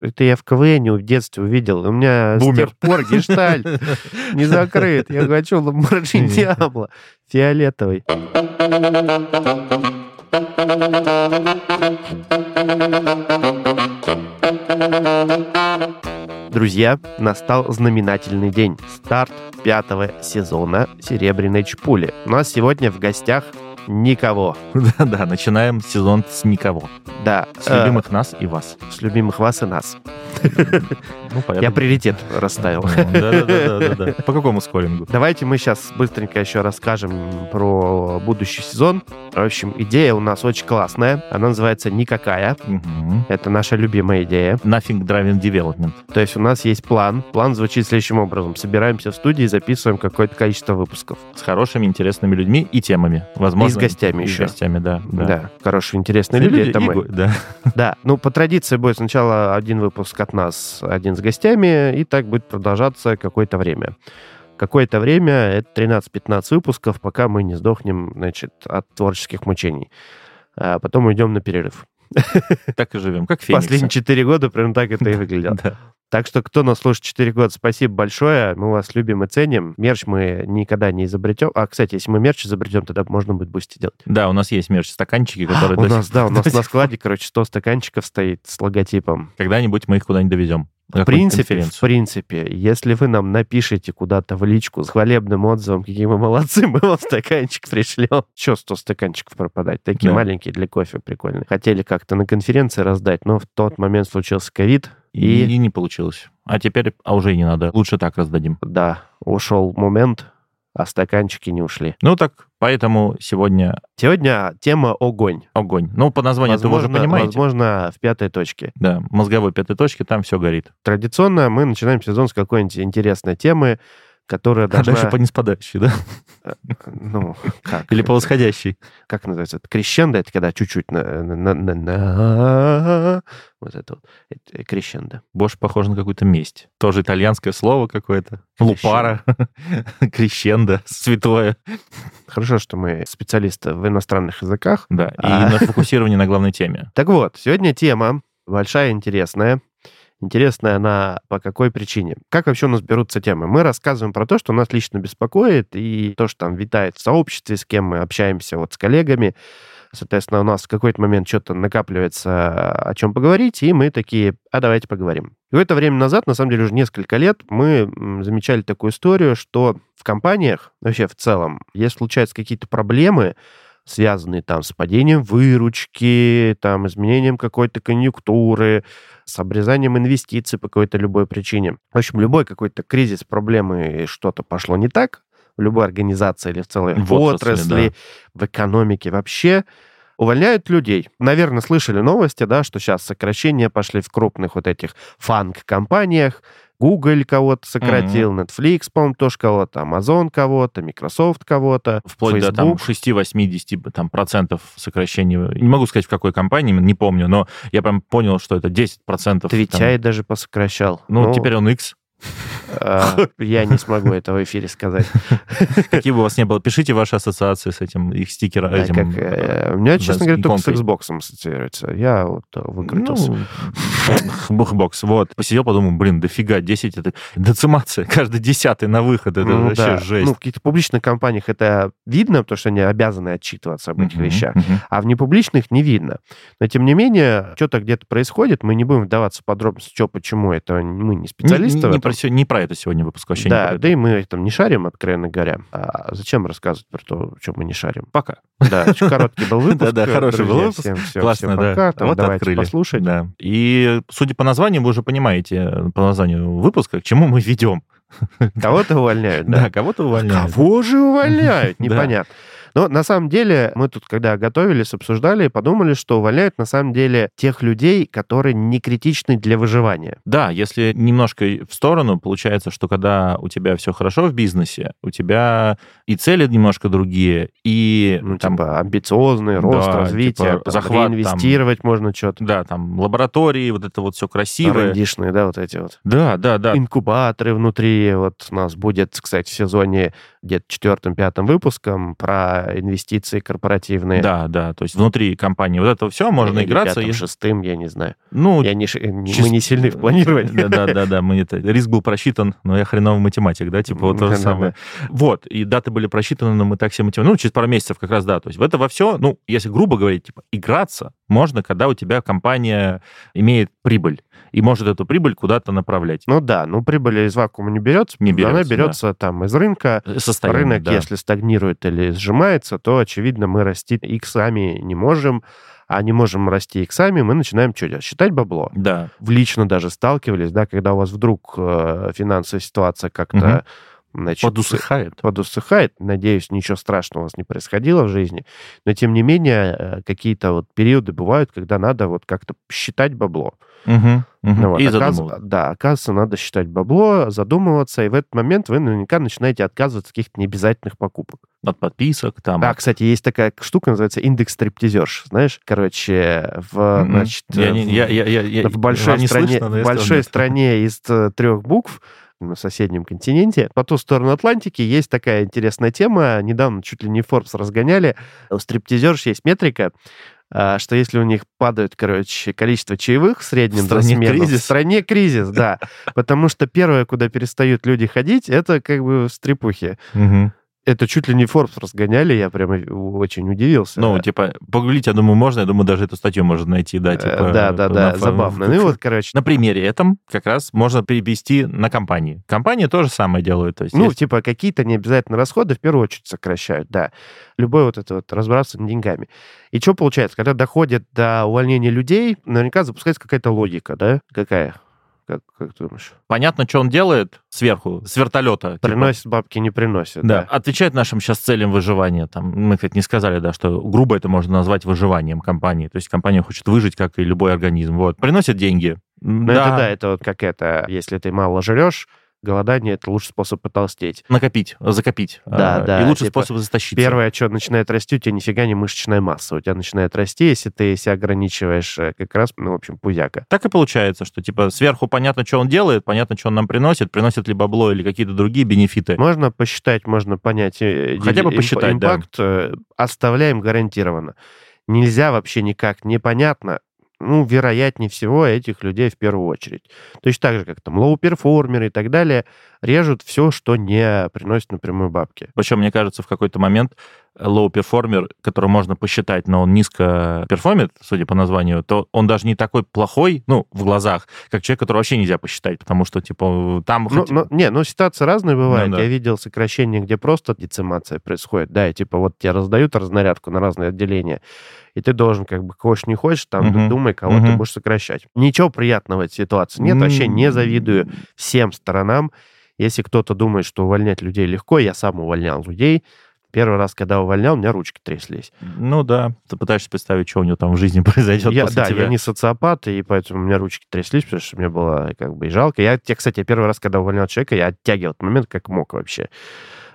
Это я в КВН в детстве увидел. У меня Бумер. с тех пор гештальт не закрыт. Я хочу Ламборджини Диабло фиолетовый. Друзья, настал знаменательный день. Старт пятого сезона «Серебряной чпули». У нас сегодня в гостях никого. Да-да, начинаем сезон с никого. Да, С э, любимых нас и вас. с любимых вас и нас. Ну. Я приоритет расставил. Да-да-да. По какому скорингу? Давайте мы сейчас быстренько еще расскажем про будущий сезон. В общем, идея у нас очень классная. Она называется «Никакая». Это наша любимая идея. Nothing Driving Development. То есть у нас есть план. План звучит следующим образом. Собираемся в студии, записываем какое-то количество выпусков. С хорошими, интересными людьми и темами. Возможно, И гостями и с еще. гостями, да. Да, хорошие, интересные люди. Это и мы. Да. Да, ну по традиции будет сначала один выпуск от нас, один с гостями, и так будет продолжаться какое-то время. Какое-то время, это 13-15 выпусков, пока мы не сдохнем, значит, от творческих мучений. А потом уйдем на перерыв. Так и живем, как фениксы. Последние 4 года прям так это и выглядело. Да. Так что, кто нас слушает 4 года, спасибо большое. Мы вас любим и ценим. Мерч мы никогда не изобретем. А, кстати, если мы мерч изобретем, тогда можно будет Boosty делать. Да, у нас есть мерч-стаканчики, которые у до нас, сих- да, у нас на складе, короче, 100 стаканчиков стоит с логотипом. Когда-нибудь мы их куда-нибудь довезем. В принципе, в принципе, если вы нам напишите куда-то в личку с хвалебным отзывом, какие мы молодцы, мы вам стаканчик пришлем. Че 100 стаканчиков пропадать? Такие Да. маленькие для кофе прикольные. Хотели как-то на конференции раздать, но в тот момент случился ковид, И... и, и не получилось. А теперь, а уже и не надо. Лучше так раздадим. да, ушел момент, а стаканчики не ушли. Ну так, поэтому сегодня Сегодня тема огонь. огонь. Ну, по названию вы уже Возможно, понимаете. возможно, в пятой точке. Да, мозговой пятой точки, там все горит. Традиционно мы начинаем сезон с какой-нибудь интересной темы, которая А должна... дальше по неспадающей, да? Ну, как? Или по восходящей. как называется, это крещендо, это когда чуть-чуть на, на- на- на- вот это вот, это крещендо. Больше похоже на какую-то месть. Тоже итальянское слово какое-то. Лупара, крещендо, святое. Хорошо, что мы специалисты в иностранных языках. Да, и А. на фокусировании на главной теме. Так вот, сегодня тема большая, интересная. Интересная она по какой причине? Как вообще у нас берутся темы? Мы рассказываем про то, что нас лично беспокоит, и то, что там витает в сообществе, с кем мы общаемся вот с коллегами. Соответственно, у нас в какой-то момент что-то накапливается, о чем поговорить, и мы такие, а давайте поговорим. Какое-то время назад, на самом деле уже несколько лет, мы замечали такую историю, что в компаниях, вообще в целом, если случаются какие-то проблемы, связанные там с падением выручки, там, изменением какой-то конъюнктуры, с обрезанием инвестиций по какой-то любой причине. В общем, любой какой-то кризис, проблемы, что-то пошло не так в любой организации или в целой В отрасли, отрасли, в экономике вообще, увольняют людей. Наверное, слышали новости, да, что сейчас сокращения пошли в крупных вот этих фанк-компаниях. Google кого-то сократил, Netflix, по-моему, тоже кого-то, Amazon кого-то, Microsoft кого-то, Вплоть до там Facebook. 6-80 там, процентов сокращения. Не могу сказать, в какой компании, не помню, но я прям понял, что это 10 процентов. Твитяй даже посокращал. Ну, теперь он X. а, я не смогу это в эфире сказать. Какие бы у вас не было, пишите ваши ассоциации с этим, их стикером. Как, э, у меня, честно говоря, только с. Xbox ассоциируется. Я вот э, выкрутился. Ну, бухбокс, вот. Посидел, подумал, блин, дофига, 10 это децимация, каждый десятый на выход, это Ну вообще да. жесть. Ну, в каких-то публичных компаниях это видно, потому что они обязаны отчитываться об этих вещах. А в непубличных не видно. Но, тем не менее, что-то где-то происходит. Мы не будем вдаваться в подробности, что, почему. Это мы не специалисты. не про, про это сегодня выпуск, вообще не да, про это. да и мы там не шарим, откровенно говоря. А зачем рассказывать про то, что мы не шарим? Пока. Да, очень короткий был выпуск. Да-да, хороший был выпуск. Классно, да. вот давайте открыли. послушать. Да. И, судя по названию, вы уже понимаете, по названию выпуска, к чему мы ведем. Кого-то увольняют, Да, да. кого-то увольняют. Кого же увольняют? Непонятно. Но на самом деле мы тут, когда готовились, обсуждали, подумали, что увольняют на самом деле тех людей, которые не критичны для выживания. Да, если немножко в сторону, получается, что когда у тебя все хорошо в бизнесе, у тебя и цели немножко другие, и Ну, там, типа, амбициозный рост, да, развитие, типа, там, захват, реинвестировать можно что-то. да, там лаборатории, вот это вот все красивое. R&D-шные, да, вот эти вот. Да, да, да. Инкубаторы внутри. Вот у нас будет, кстати, в сезоне где-то четвертым-пятым выпуском про инвестиции корпоративные. Да, да, то есть внутри компании вот это все можно Или играться. пятым, и- шестым, я не знаю. Ну, Я не, не- чис- Мы не сильны в планировании. Да, да, да, да. Мы это, риск был просчитан, но я хреновый математик, да, типа вот то же самое. Вот, и даты были просчитаны, но мы так все мотивировали. Ну, через пару месяцев как раз, да. То есть в это во все, ну, если грубо говорить, типа, играться можно, когда у тебя компания имеет прибыль и может эту прибыль куда-то направлять. Ну да, ну прибыль из вакуума не берется. Не Она берется, берется там из рынка. Состояние, Рынок, да. если стагнирует или сжимается, то, очевидно, мы расти иксами не можем. А не можем расти иксами, мы начинаем что делать? Считать бабло. Да. В лично даже сталкивались, да, когда у вас вдруг э, финансовая ситуация как-то значит, Подусыхает. подусыхает. Надеюсь, ничего страшного у вас не происходило в жизни. Но, тем не менее, э, какие-то вот периоды бывают, когда надо вот как-то считать бабло. Мгм, мгм. Ну вот, И оказ-. Да, оказывается, надо считать бабло, задумываться, и в этот момент вы наверняка начинаете отказываться от каких-то необязательных покупок. От подписок, там. Да, кстати, есть такая штука, называется индекс стриптизерш. Знаешь, короче, в, значит, Я в- я- я- я- я- в большой слышно, в стране из э, трех букв на соседнем континенте. По ту сторону Атлантики есть такая интересная тема. Недавно чуть ли не Forbes разгоняли. У стриптизерш есть метрика, а, что если у них падают, короче, количество чаевых в среднем В стране смену, кризис. в стране кризис, да. Потому что первое, куда перестают люди ходить, это как бы стрипухи. Мгм. Это чуть ли не Forbes разгоняли, я прямо очень удивился. Ну, типа, погуглить, я думаю, можно. Я думаю, даже эту статью можно найти, да, Э, типа... да, да, да, забавно. Ну и вот, короче, На примере этом как раз можно перевести на компании. Компании то же самое делают. То есть Ну, есть- типа, какие-то необязательно расходы в первую очередь сокращают, да. Любое вот это вот разбрасывание деньгами. И что получается? Когда доходит до увольнения людей, наверняка запускается какая-то логика, да? Какая? Как, как ты думаешь? понятно, что он делает сверху, с вертолета. типа. Приносит бабки, не приносит, Да, да. отвечает нашим сейчас целям выживания. Там, мы, кстати, не сказали, да, что грубо это можно назвать выживанием компании. То есть компания хочет выжить, как и любой организм. Вот. Приносит деньги. Ну, это да, это вот как это, если ты мало жрешь, голодание — это лучший способ потолстеть. Накопить, закопить. Да, А, да, И лучший типа, способ затащиться. Первое, что начинает расти, у тебя нифига не мышечная масса. У тебя начинает расти, если ты себя ограничиваешь э, как раз, ну, в общем, пузяка. Так и получается, что типа сверху понятно, что он делает, понятно, что он нам приносит, приносит ли бабло или какие-то другие бенефиты. Можно посчитать, можно понять. э, Хотя бы посчитать, да. Импакт э, оставляем гарантированно. Нельзя вообще никак, непонятно. Ну, вероятнее всего, этих людей в первую очередь. Точно так же, как там low performer ы и так далее, режут все, что не приносит напрямую бабки. Причем, мне кажется, в какой-то момент low performer, который можно посчитать, но он низко перформит, судя по названию, то он даже не такой плохой, ну, в глазах, как человек, которого вообще нельзя посчитать, потому что, типа, там... Ну, хоть- ну, не, ну ситуации разные бывают. Ну да. Я видел сокращение, где просто децимация происходит. Да, и типа вот тебе раздают разнарядку на разные отделения, и ты должен, как бы, хочешь не хочешь, там Мгм. думай, кого ты Мгм. будешь сокращать. Ничего приятного в этой ситуации нет, вообще не завидую всем сторонам. Если кто-то думает, что увольнять людей легко, я сам увольнял людей. Первый раз, когда увольнял, у меня ручки тряслись. Ну да, ты пытаешься представить, что у него там в жизни произойдет Я, после да, тебя. я не социопат, и поэтому у меня ручки тряслись, потому что мне было как бы и жалко. Я, я, кстати, первый раз, когда увольнял человека, я оттягивал этот момент как мог вообще,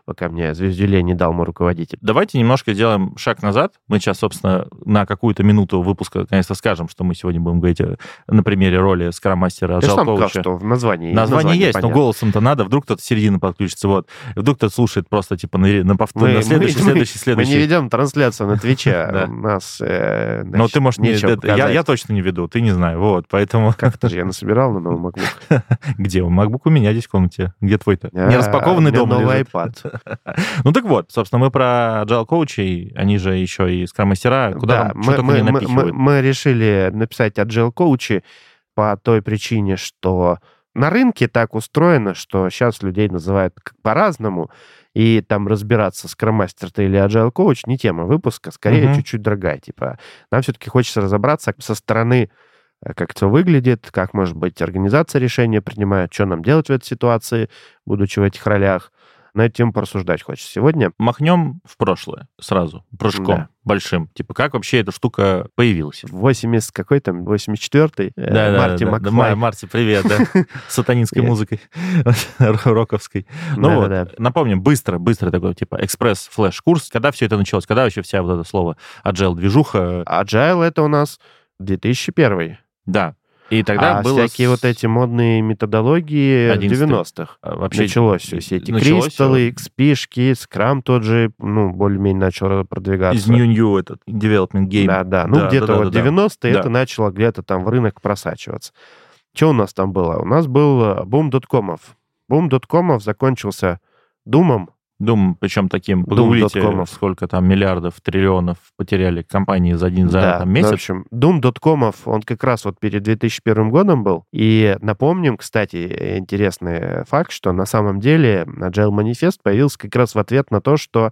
пока мне звездюлей не дал мой руководитель. Давайте немножко сделаем шаг назад. Мы сейчас, собственно, на какую-то минуту выпуска наконец-то скажем, что мы сегодня будем говорить на примере роли скрам-мастера, сказал, коуча. что в названии Название есть, понятно. но голосом-то надо, вдруг кто-то середина подключится, вот. Вдруг кто-то слушает просто, типа, на, на повтор, Мы- на следующий, мы- следующий, Мы следующий. не ведем трансляцию на Твиче, у нас э, Но ты, может, не... это- я, точно не веду, ты не знаю, вот, поэтому... Как-то же я насобирал на новый MacBook. Где он? MacBook у меня здесь в комнате. Где твой-то? Не А, распакованный у меня дома новый iPad. Ну так вот, собственно, мы про agile коучей, они же еще и скрам-мастера, куда Да, там мы, мы- мы- напихивают. мы- мы решили написать agile коучи по той причине, что на рынке так устроено, что сейчас людей называют по-разному, и там разбираться, скроммастер ты или agile коуч, не тема выпуска, скорее Мгм. чуть-чуть дорогая. Типа, нам все-таки хочется разобраться со стороны, э, как это выглядит, как, может быть, организация решения принимает, что нам делать в этой ситуации, будучи в этих ролях. На эту тему порассуждать хочется сегодня. Махнем в прошлое сразу, прыжком Да. большим. Типа, как вообще эта штука появилась? 80 какой там, 84-й, э, Да, да, Марти да, да, Макфлай. Ма- Марти, привет, да. Сатанинской музыкой, роковской. Ну вот, напомним, быстро, быстро такой, типа, экспресс-флеш-курс. Когда все это началось? Когда вообще вся вот это слово agile-движуха? Agile это у нас 2001. Да. И тогда а было... всякие вот эти модные методологии 11-х. 90-х. а, Вообще Началось все, все эти началось кристаллы, XP-шки, скрам тот же, ну, более-менее начал продвигаться. из New New этот development game. Да, да. Ну, Да, где-то да, вот да, да. 90-е Да. это начало где-то там в рынок просачиваться. Что у нас там было? У нас был бум доткомов. Бум доткомов закончился думом. Дум, причем таким, Doom погуглите, доткомов. сколько там миллиардов, триллионов потеряли компании за один за да, там, ну, месяц. в общем, Doom доткомов, он как раз вот перед 2001 годом был. И напомним, кстати, интересный факт, что на самом деле Agile Manifest появился как раз в ответ на то, что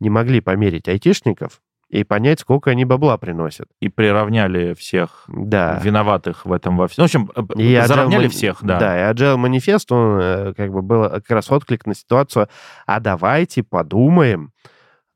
не могли померить айтишников и понять, сколько они бабла приносят. И приравняли всех Да. виноватых в этом во всем. Ну, в общем, э, И заравняли всех, да. Да, и Agile Manifest, он э, как бы был как раз отклик на ситуацию, а давайте подумаем,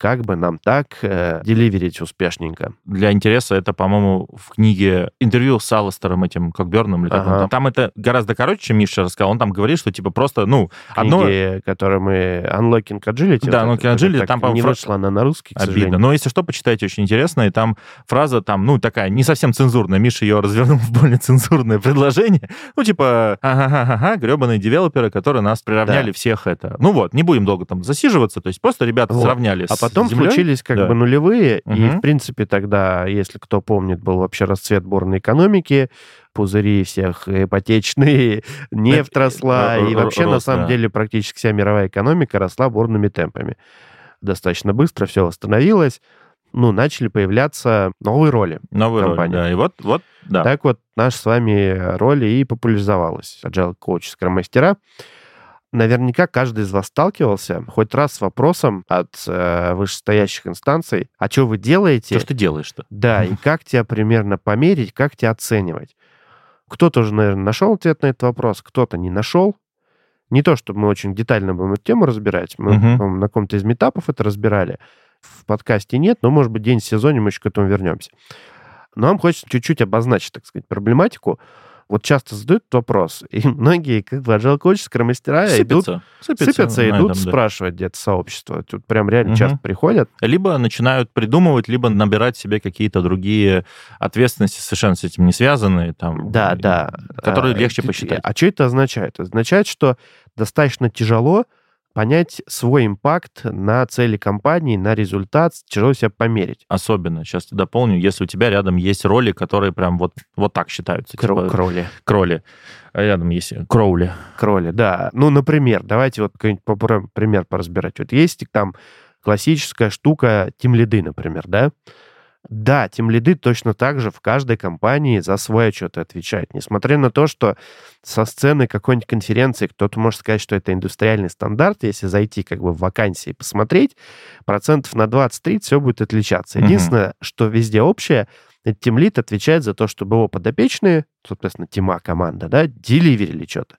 как бы нам так э, деливерить успешненько. Для интереса это, по-моему, в книге интервью с Алластером этим, как Берном или Ага. там. Там это гораздо короче, чем Миша рассказал. Он там говорит, что типа просто, ну, одно... Книги, которые мы... Unlocking Agility. Да, вот Unlocking Agility, там, не по-моему, фра- вышла она на русский, к Обидно. сожалению. Но если что, почитайте, очень интересно. И там фраза там, ну, такая, не совсем цензурная. Миша ее развернул в более цензурное предложение. Ну, типа, ага-ага-ага, гребаные девелоперы, которые нас приравняли Да. всех это. Ну вот, не будем долго там засиживаться. То есть просто ребята Вот. сравняли А с потом землей. случились как Да. бы нулевые, и, Мгм. в принципе, тогда, если кто помнит, был вообще расцвет бурной экономики, пузыри всех ипотечные, нефть росла, р- и вообще, на самом деле, практически вся мировая экономика росла бурными темпами. Достаточно быстро все восстановилось, ну, начали появляться новые роли. Роль, компании. да. И вот, вот, да. Так вот, наша с вами роль и популяризовалась. Agile коуч, скромастера. Наверняка каждый из вас сталкивался хоть раз с вопросом от э, вышестоящих инстанций, а что вы делаете? Что ж ты делаешь-то? Да, и как тебя примерно померить, как тебя оценивать. Кто-то уже, наверное, нашел ответ на этот вопрос, кто-то не нашел. Не то, чтобы мы очень детально будем эту тему разбирать. Мы по-моему, на каком-то из метапов это разбирали. В подкасте нет, но, может быть, день в сезоне мы еще к этому вернемся. Но нам хочется чуть-чуть обозначить, так сказать, проблематику. Вот часто задают этот вопрос, и многие, как бы, agile мастера идут, Сыпется. Сыпется, сыпятся, на идут этом, да. спрашивать где-то сообщество. Тут прям реально Мгм. часто приходят. Либо начинают придумывать, либо набирать себе какие-то другие ответственности, совершенно с этим не связанные. Там, Да, и- да. Которые А, легче посчитать. А что это означает? Это означает, что достаточно тяжело понять свой импакт на цели компании, на результат, тяжело себя померить. Особенно, сейчас дополню, если у тебя рядом есть роли, которые прям вот, вот так считаются. Кро- типа Кроли. кроли. А рядом есть кроули. Кроли, да. Ну, например, давайте вот какой-нибудь попро- пример поразбирать. Вот есть там классическая штука тимлиды, например, да? Да, тимлиды точно так же в каждой компании за свой отчет отвечают. Несмотря на то, что со сцены какой-нибудь конференции кто-то может сказать, что это индустриальный стандарт, если зайти как бы в вакансии и посмотреть, процентов на 20-30 все будет отличаться. Единственное, что везде общее, это тимлид отвечает за то, чтобы его подопечные, соответственно, тима, команда, да, деливерили что-то.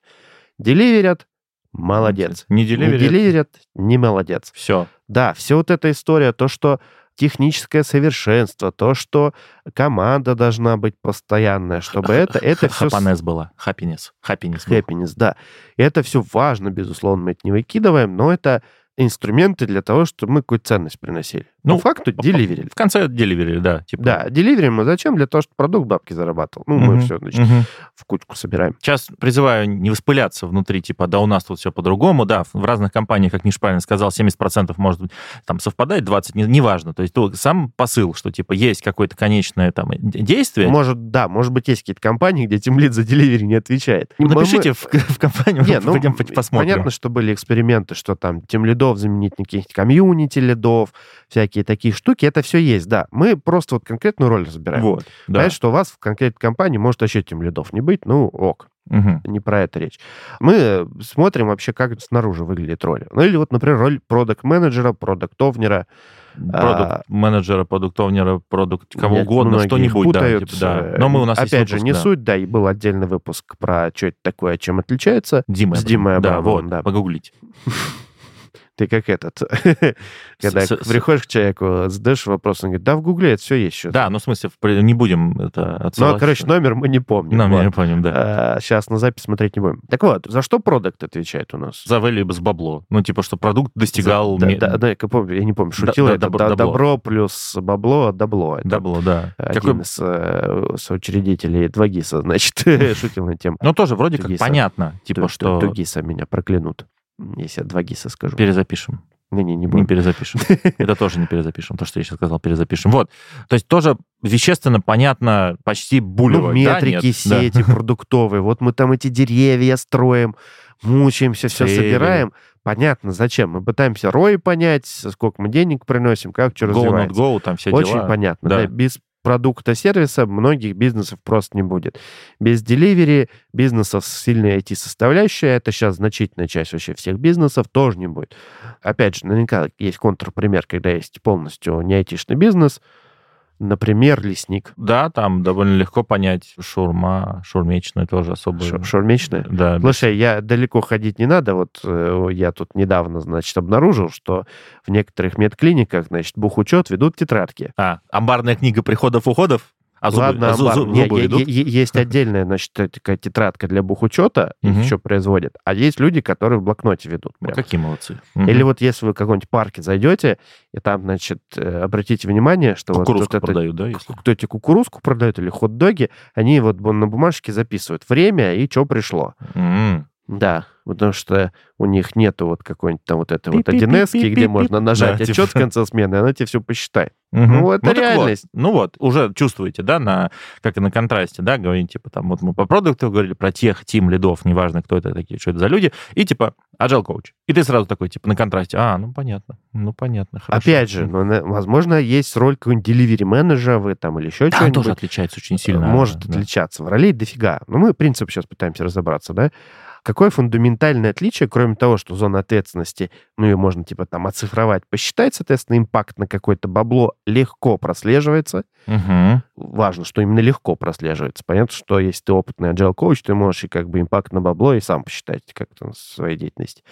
Деливерят, молодец. Не Не деливерят. деливерят, не молодец. Все. Да, все вот эта история, то, что техническое совершенство, то, что команда должна быть постоянная, чтобы это, это все... Хапанес была. Хаппинес. Хаппинес. был. Happiness, да. И это все важно, безусловно, мы это не выкидываем, но это инструменты для того, чтобы мы какую-то ценность приносили. Ну, Ну, по факту деливерили. В конце деливери, да. Типа. Да, деливерим мы зачем? Для того, чтобы продукт бабки зарабатывал. Ну, мы Мгм. все, значит, Мгм. в кучку собираем. Сейчас призываю не воспыляться внутри, типа, да, у нас тут все по-другому, да, в разных компаниях, как Миш правильно сказал, 70% может быть там совпадает, 20% не- неважно. То есть то, сам посыл, что, типа, есть какое-то конечное там действие, Может, да, может быть, есть какие-то компании, где тимлид за деливери не отвечает. Мы- мы- напишите в, в компанию, Не, мы ну, пойдем по- посмотрим. понятно, что были эксперименты, что там тем лидов заменить на каких-то комьюнити лидов, всякие такие штуки. Это все есть, да. Мы просто вот конкретную роль разбираем. Вот, да. Понятно, что у вас в конкретной компании может вообще тем лидов не быть, ну ок, Мгм. не про это речь. Мы смотрим вообще, как снаружи выглядит роль. Ну или вот, например, роль продукт-менеджера, продукт-овнера. Продукт-менеджера, продукт-овнера, продукт кого Нет, угодно, что-нибудь, да, типа, да. Но мы у нас есть Опять же, выпуск, не да. суть, да, и был отдельный выпуск про что это такое, чем отличается. Димой С Димой Да, Абрамовым, вот, да. погуглите. Ты как этот, когда приходишь к человеку, задаешь вопрос, он говорит, да, в Гугле это все есть. Да, ну, в смысле, не будем это Ну, отсылать. а, короче, номер мы не помним. Ну, Вот. не помним, да. сейчас на запись смотреть не будем. Так вот, за что продукт отвечает у нас? За value с бабло. Ну, типа, что продукт достигал... Да, да, я помню, я не помню, шутил это. добро- плюс бабло, добло. Это Дабло, да. Один из э, соучредителей Двагиса, значит, шутил на тему. Ну, тоже вроде как понятно, типа, что... ту- Тугиса меня проклянут, если я Двагиса скажу. Перезапишем. Не-не, не Не будем. перезапишем. Это тоже не перезапишем. То, что я сейчас сказал, перезапишем. Вот. То есть тоже вещественно понятно, почти Ну, булево. Да, метрики, нет? Да. сети продуктовые. Вот мы там эти деревья строим, мучаемся, все Цели. собираем. Понятно, зачем. Мы пытаемся ROI понять, сколько мы денег приносим, как что Go, развивается. go, там все Очень дела. понятно. Да. да. Без продукта, сервиса многих бизнесов просто не будет. Без деливери бизнесов с сильной IT-составляющей, это сейчас значительная часть вообще всех бизнесов, тоже не будет. Опять же, наверняка есть контрпример, когда есть полностью не айтишный бизнес, например, лесник. Да, там довольно легко понять. Шурма, шурмечная тоже особо... Ш- Шаурмечная. Да, Слушай, я далеко ходить не надо. Вот э, я тут недавно, значит, обнаружил, что в некоторых медклиниках, значит, бухучет ведут тетрадки. А, амбарная книга приходов-уходов? А зубы, Ладно, а зу- амбар. зу- Не, зубы е- идут? есть отдельная, значит, такая тетрадка для бухучета, их Мгм. еще производят. А есть люди, которые в блокноте ведут. Прям. какие молодцы. Или Мгм. вот если вы в какой-нибудь парке зайдете, и там, значит, э, обратите внимание, что вот, Кукурузку вот это продают, да, если? кто эти кукурузку продают или хот-доги, они вот на бумажке записывают время и что пришло. М. Да, потому что у них нету вот какой-нибудь там вот этой вот Пип-пип-пип-пип-пип. 1 где можно нажать Да, отчет типа. в конце смены, она тебе все посчитает. Мгм. Ну, это вот. реальность. Ну вот, уже чувствуете, да, на, как и на контрасте, да, говорите, типа, там, вот мы по продукту говорили, про тех, тим, лидов, неважно, кто это такие, что это за люди, и, типа, agile коуч. И ты сразу такой, типа, на контрасте, а, ну, понятно, ну, понятно, хорошо. Опять же, ну, возможно, есть роль какого-нибудь delivery менеджера вы там или еще Да, он что-нибудь. тоже отличается очень сильно. Может да. отличаться. В ролей дофига. Но мы принцип сейчас пытаемся разобраться, да? Какое фундаментальное отличие, кроме того, что зона ответственности, ну, ее можно, типа, там, оцифровать, посчитать, соответственно, импакт на какое-то бабло легко прослеживается. Мгм. Важно, что именно легко прослеживается. Понятно, что если ты опытный agile коуч, ты можешь и как бы импакт на бабло и сам посчитать как-то своей деятельности.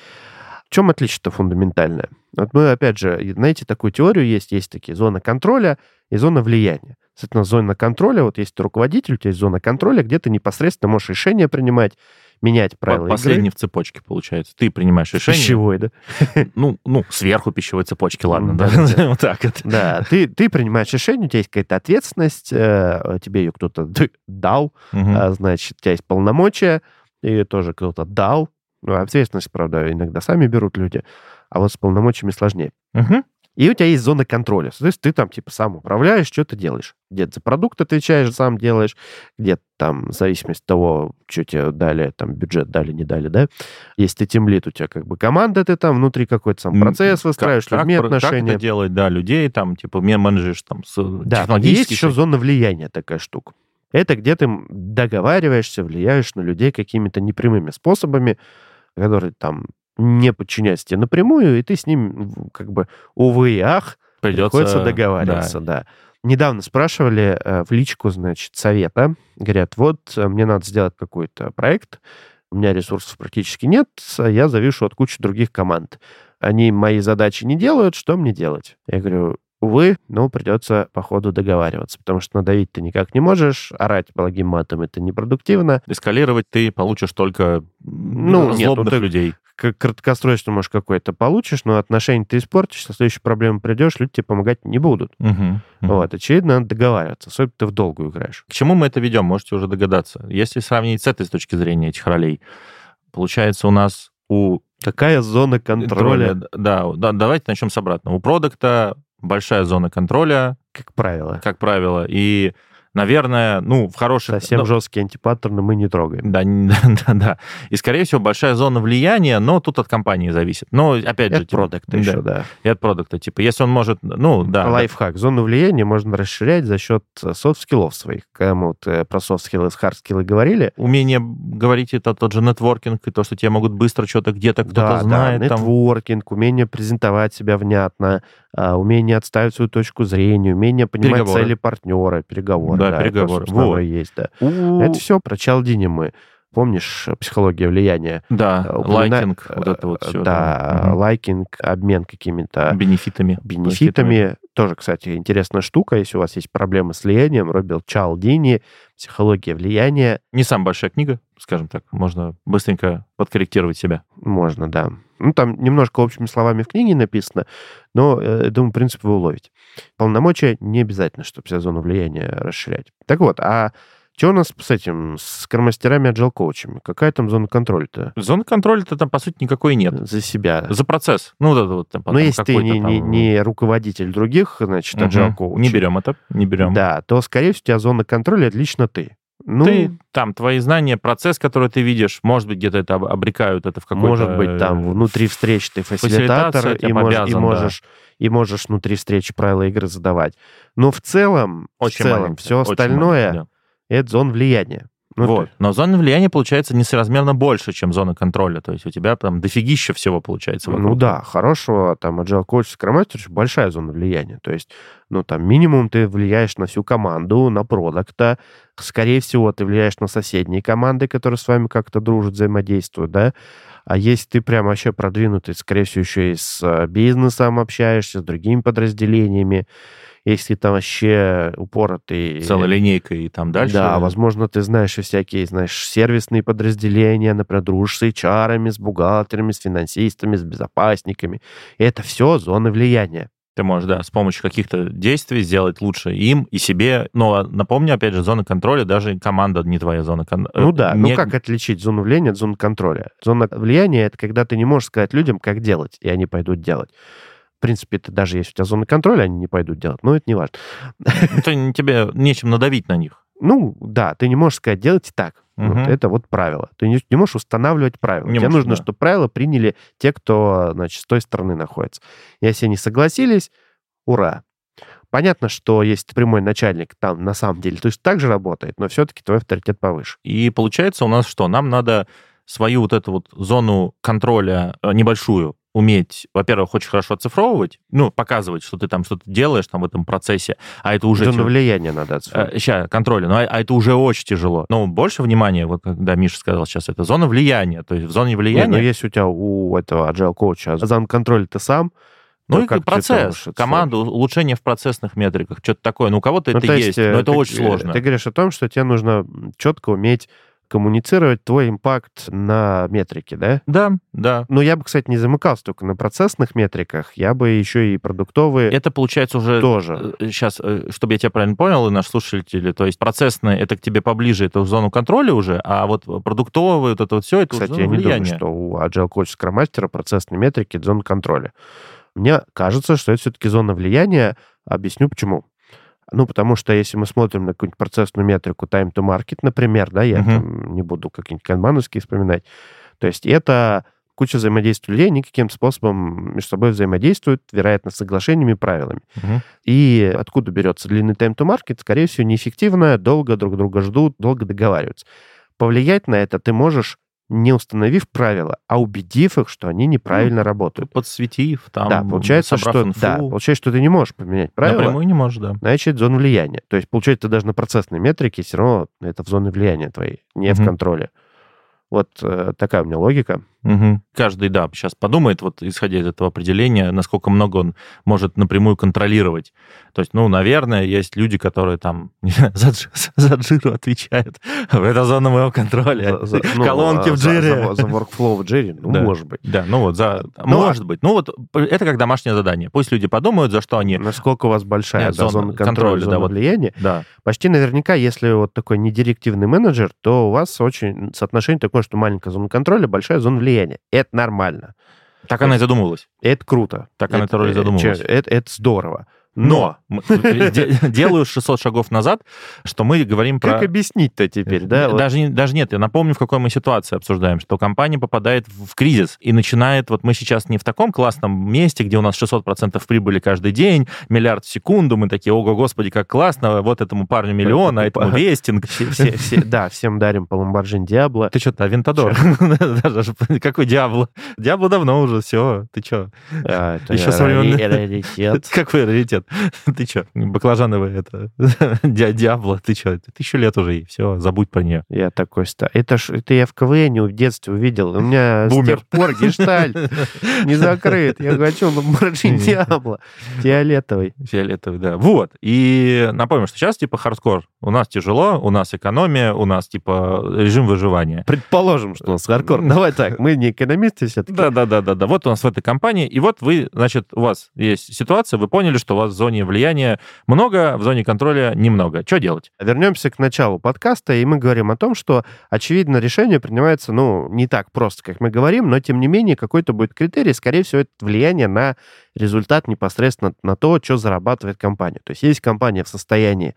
В чем отличие-то фундаментальное? Вот мы, опять же, знаете, такую теорию есть, есть такие зона контроля и зона влияния. Соответственно, зона контроля, вот есть руководитель, у тебя есть зона контроля, где ты непосредственно можешь решения принимать, менять правила По- Последний игры. в цепочке, получается. Ты принимаешь решение. Пищевой, да? Ну, ну, сверху пищевой цепочки, ладно, да. Вот так это. Да, ты, ты принимаешь решение, у тебя есть какая-то ответственность, э, тебе ее кто-то дал. А, значит, у тебя есть полномочия, ее тоже кто-то дал. Ну, ответственность, правда, иногда сами берут люди, а вот с полномочиями сложнее. Мгм. И у тебя есть зона контроля. Соответственно, ты там типа сам управляешь, что ты делаешь. Где-то за продукт отвечаешь, сам делаешь, где-то там, в зависимости от того, что тебе дали, там, бюджет дали, не дали, да. Если ты тимлит, у тебя как бы команда, ты там внутри какой-то сам процесс выстраиваешь, как, людьми как, отношения. как это делать, да, людей, там, типа, мен- менеджеришь, там, с Да, и технологически. есть еще зона влияния такая штука. Это где ты договариваешься, влияешь на людей какими-то непрямыми способами, которые там не подчиняются тебе напрямую, и ты с ними в- как бы, увы и ах, Придется, приходится договариваться, да. Недавно спрашивали э, в личку, значит, совета. Говорят, вот, э, мне надо сделать какой-то проект, у меня ресурсов практически нет, а я завишу от кучи других команд. Они мои задачи не делают, что мне делать? Я говорю, увы, но придется по ходу договариваться, потому что надавить ты никак не можешь, орать благим матом это непродуктивно. Эскалировать ты получишь только Ну, ну, нет, ну злобных людей. Краткосрочно, может, какой-то получишь, но отношения ты испортишь, на следующую проблему придешь, люди тебе помогать не будут. Мгм, мгм. Вот, очевидно, надо договариваться, особенно ты в долгую играешь. К чему мы это ведем, можете уже догадаться. Если сравнить с этой с точки зрения этих ролей, получается у нас у Какая зона контроля, Да, да, давайте начнем с обратного. У продукта большая зона контроля, как правило? как правило, и, наверное, ну, в хороших... Совсем ну, жесткие антипаттерны мы не трогаем. Да, не- да, да. И, скорее всего, большая зона влияния, но тут от компании зависит. Но, опять же... Это типа, продукта еще, да. И от продукта. Типа, если он может... Ну, да. да. Лайфхак. Зону влияния можно расширять за счет soft skill ов своих. Когда мы вот э, про софт-скиллы и хард-скиллы говорили, Умение говорить, это тот же нетворкинг, и то, что тебе могут быстро что-то где-то кто-то да, знает. да, там. нетворкинг, умение презентовать себя внятно, умение отстаивать свою точку зрения, умение понимать Переговоры. цели партнера, переговоры. Да, это, переговоры. оно Вот. есть, да. У- Это все про Чалдини мы. Помнишь психология влияния? Да, Упомина- liking, вот это вот все. Да, liking, обмен какими-то Бенефитами. бенефитами. Тоже, кстати, интересная штука. Если у вас есть проблемы с влиянием, Роберт Чалдини, «Психология влияния», Не самая большая книга, скажем так. Можно быстренько подкорректировать себя. можно, да. Ну, там немножко общими словами в книге написано, но, э, думаю, принцип вы уловите. Полномочия не обязательно, чтобы вся зону влияния расширять. Так вот, а что у нас с этим, с кармастерами agile коучами? Какая там зона контроля-то? Зоны контроля-то там, по сути, никакой нет. За себя. За процесс. Ну, вот это вот. Там, Но потом если ты не, не- там- не руководитель других, значит, Мгм. agile коуч. Не берем это, не берем. Да, то, скорее всего, у тебя зона контроля — это лично ты. Ну, ты там, твои знания, процесс, который ты видишь, может быть, где-то это об- обрекают это в какой-то... может быть, там внутри встреч ты фасилитатор, и, мож- и обязан, да. можешь, и можешь внутри встречи правила игры задавать. Но в целом, Очень в целом маленькая, все остальное маленькая, — это зона влияния. Ну, вот. Но зона влияния получается несоразмерно больше, чем зона контроля. То есть у тебя там дофигища всего получается. вокруг. Ну да, хорошего там agile коуч скромастер большая зона влияния. То есть, ну там минимум ты влияешь на всю команду, на продукта. Скорее всего, ты влияешь на соседние команды, которые с вами как-то дружат, взаимодействуют, да. А если ты прям вообще продвинутый, скорее всего, еще и с э, бизнесом общаешься, с другими подразделениями, если там вообще упоротый... Целая линейка и там дальше. Да, возможно, ты знаешь и всякие, знаешь, сервисные подразделения, например, дружишь с HR, с бухгалтерами, с финансистами, с безопасниками. И это все зоны влияния. Ты можешь, да, с помощью каких-то действий сделать лучше им и себе. Но напомню, опять же, зона контроля, даже команда не твоя зона контроля. Ну да, ну как отличить зону влияния от зоны контроля? Зона влияния — это когда ты не можешь сказать людям, как делать, и они пойдут делать. В принципе, это даже если у тебя зона контроля, они не пойдут делать, но это не важно. тебе нечем надавить на них. Ну, да, ты не можешь сказать, делайте так. Вот Мгм. это вот правило. Ты не, не можешь устанавливать правила. Не Тебе можешь, нужно, да. чтобы правила приняли те, кто, значит, с той стороны находится. Если они согласились, ура. Понятно, что если ты прямой начальник, там на самом деле, то есть так же работает, но все-таки твой авторитет повыше. И получается у нас что? Нам надо свою вот эту вот зону контроля э, небольшую уметь, во-первых, очень хорошо оцифровывать, ну, показывать, что ты там что-то делаешь там в этом процессе, а это уже... Зону влияния надо оцифровать. Сейчас, контроля, но а, а это уже очень тяжело. Но больше внимания, вот когда Миша сказал сейчас, это зона влияния. То есть в зоне Не, влияния... ну если у тебя у этого agile коуча зон контроля ты сам, Ну то и процесс, команда, улучшение в процессных метриках, что-то такое. Ну, у кого-то Ну, это то есть, э, но это ты- очень э, сложно. Ты говоришь о том, что тебе нужно четко уметь коммуницировать твой импакт на метрике, да? Да, да. Ну, я бы, кстати, не замыкался только на процессных метриках, я бы еще и продуктовые Это получается уже тоже. сейчас, чтобы я тебя правильно понял, и наши слушатели, то есть процессное, это к тебе поближе, это в зону контроля уже, а вот продуктовое, вот это вот все, это Кстати, я не влияния. думаю, что у Agile Coach Scrum Master процессные метрики — это зона контроля. Мне кажется, что это все-таки зона влияния. Объясню почему. Ну, потому что если мы смотрим на какую-нибудь процессную метрику time to market, например, да, я Мгм. там не буду какие-нибудь канбановские вспоминать, то есть это куча взаимодействий людей, они каким-то способом между собой взаимодействуют, вероятно, с соглашениями правилами. Мгм. И откуда берется длинный time to market? Скорее всего, неэффективно, долго друг друга ждут, долго договариваются. Повлиять на это ты можешь, не установив правила, а убедив их, что они неправильно работают. Подсветив, там, да, получается, что, инфу. да, получается, что ты не можешь поменять правила, Напрямую не можешь, да. значит, зона влияния. То есть, получается, ты даже на процессной метрике все равно это в зоне влияния твоей, не в Мгм. контроле. Вот э, такая у меня логика. Мгм. Каждый, да, сейчас подумает, вот исходя из этого определения, насколько много он может напрямую контролировать. То есть, ну, наверное, есть люди, которые там знаю, за, за джиру отвечают. Это зона моего контроля. За- за- ну, Колонки э, в за- джире. За, за workflow в джире, ну, Да. может быть. Да, ну вот, за... Ну, может быть. Ну вот, это как домашнее задание. Пусть люди подумают, за что они... Насколько у вас большая Нет, да, зона зона контроля, контроля, да, зона вот. влияния, Да. Почти наверняка, если вот такой недирективный менеджер, то у вас очень соотношение такое, что маленькая зона контроля, большая зона влияния. Это нормально. Так она и задумывалась. Это круто. Так она это, это и э, задумывалась. Это, это здорово. Но делаю 600 шагов назад, что мы говорим про... как объяснить-то теперь, да? Даже, даже нет, я напомню, в какой мы ситуации обсуждаем, что компания попадает в, кризис и начинает, вот мы сейчас не в таком классном месте, где у нас 600% прибыли каждый день, миллиард в секунду, мы такие, ого, господи, как классно, вот этому парню миллион, а этому вестинг. да, всем дарим по Ламборджини Диабло. Ты что-то, Авентадор. Какой Диабло? Diablo давно уже, все, ты что? А, Еще со рари- времен- раритет. Какой раритет? Нет, ты что, баклажановая это, Diablo, ты что, тысячу лет уже, и все, забудь про нее. Я такой, это ж это я в КВН в детстве увидел. У меня с Бумер. тех пор гештальт не закрыт. Я хочу Lamborghini Diablo фиолетовый. Фиолетовый, да. Вот. И напомню, что сейчас типа хардкор. У нас тяжело, у нас экономия, у нас типа режим выживания. Предположим, что у нас хардкор. Давай так, мы не экономисты все-таки. Да, да, да, да, да. Вот у нас в этой компании, и вот вы, значит, у вас есть ситуация, вы поняли, что у вас в зоне влияния много, в зоне контроля немного. Что делать? Вернемся к началу подкаста, и мы говорим о том, что, очевидно, решение принимается, ну, не так просто, как мы говорим, но, тем не менее, какой-то будет критерий, скорее всего, это влияние на результат непосредственно на то, что зарабатывает компания. То есть, есть компания в состоянии,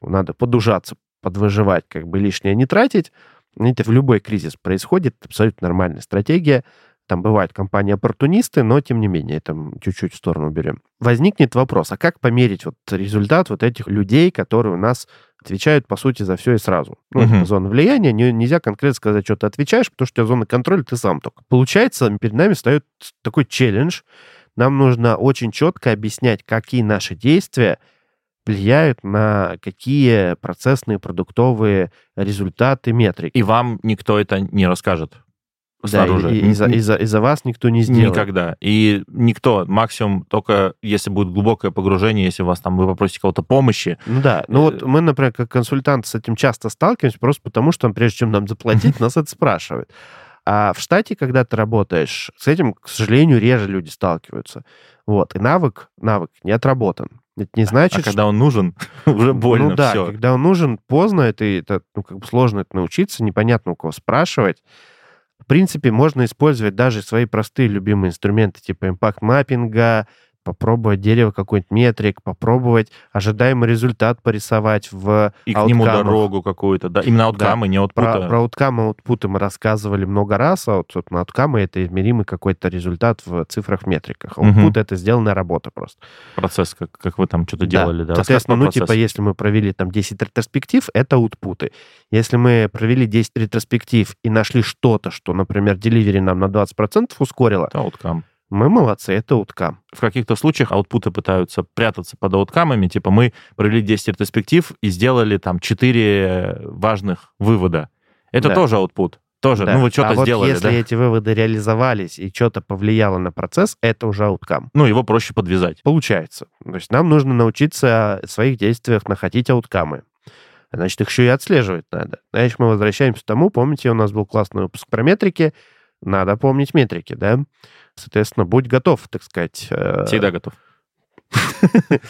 надо подужаться, подвыживать, как бы лишнее не тратить, это в любой кризис происходит, абсолютно нормальная стратегия. Там бывают компании-оппортунисты, но тем не менее, это чуть-чуть в сторону берем. Возникнет вопрос, а как померить вот результат вот этих людей, которые у нас отвечают, по сути, за все и сразу? Ну, Мгм. это зона влияния, не- нельзя конкретно сказать, что ты отвечаешь, потому что у тебя зона контроля, ты сам только. Получается, перед нами встает такой челлендж. Нам нужно очень четко объяснять, какие наши действия влияют на какие процессные, продуктовые результаты, метрики. И вам никто это не расскажет Да, снаружи. и, и за, и за- и за вас никто не сделает. Никогда. И никто, максимум только если будет глубокое погружение, если у вас там вы попросите кого-то помощи. Ну да, ну вот Э, мы, например, как консультанты с этим часто сталкиваемся, просто потому что, прежде чем нам заплатить, нас это спрашивают. А в штате, когда ты работаешь, с этим, к сожалению, реже люди сталкиваются. Вот. И навык, навык не отработан. Это не значит, а когда он нужен, уже больно ну да, все. когда он нужен поздно, это, это ну, как бы сложно это научиться, непонятно у кого спрашивать. В принципе, можно использовать даже свои простые любимые инструменты типа импакт-маппинга, попробовать дерево какой-нибудь метрик, попробовать ожидаемый результат порисовать в И к нему дорогу какую-то. Да, именно ауткамы, не Про, аутпута. про ауткамы, аутпуты мы рассказывали много раз, а вот, собственно, ауткамы — это измеримый какой-то результат в цифрах, метриках. Аутпут — это сделанная работа просто. Процесс, как, как вы там что-то Да. делали. Да. Соответственно, про ну, типа, если мы провели там 10 ретроспектив, это аутпуты. Если мы провели 10 ретроспектив и нашли что-то, что, например, деливери нам на 20% ускорило, Это ауткам. Мы молодцы, это ауткам. В каких-то случаях аутпуты пытаются прятаться под ауткамами. Типа мы провели 10 ретроспектив и сделали там 4 важных вывода. Это Да. тоже аутпут. Тоже, Да. ну вы что-то а вот сделали, если да? эти выводы реализовались и что-то повлияло на процесс, это уже ауткам. Ну, его проще подвязать. Получается. То есть нам нужно научиться в своих действиях находить ауткамы. Значит, их еще и отслеживать надо. Значит, мы возвращаемся к тому, помните, у нас был классный выпуск про метрики, надо помнить метрики, да? Соответственно, будь готов, так сказать. э, Всегда готов.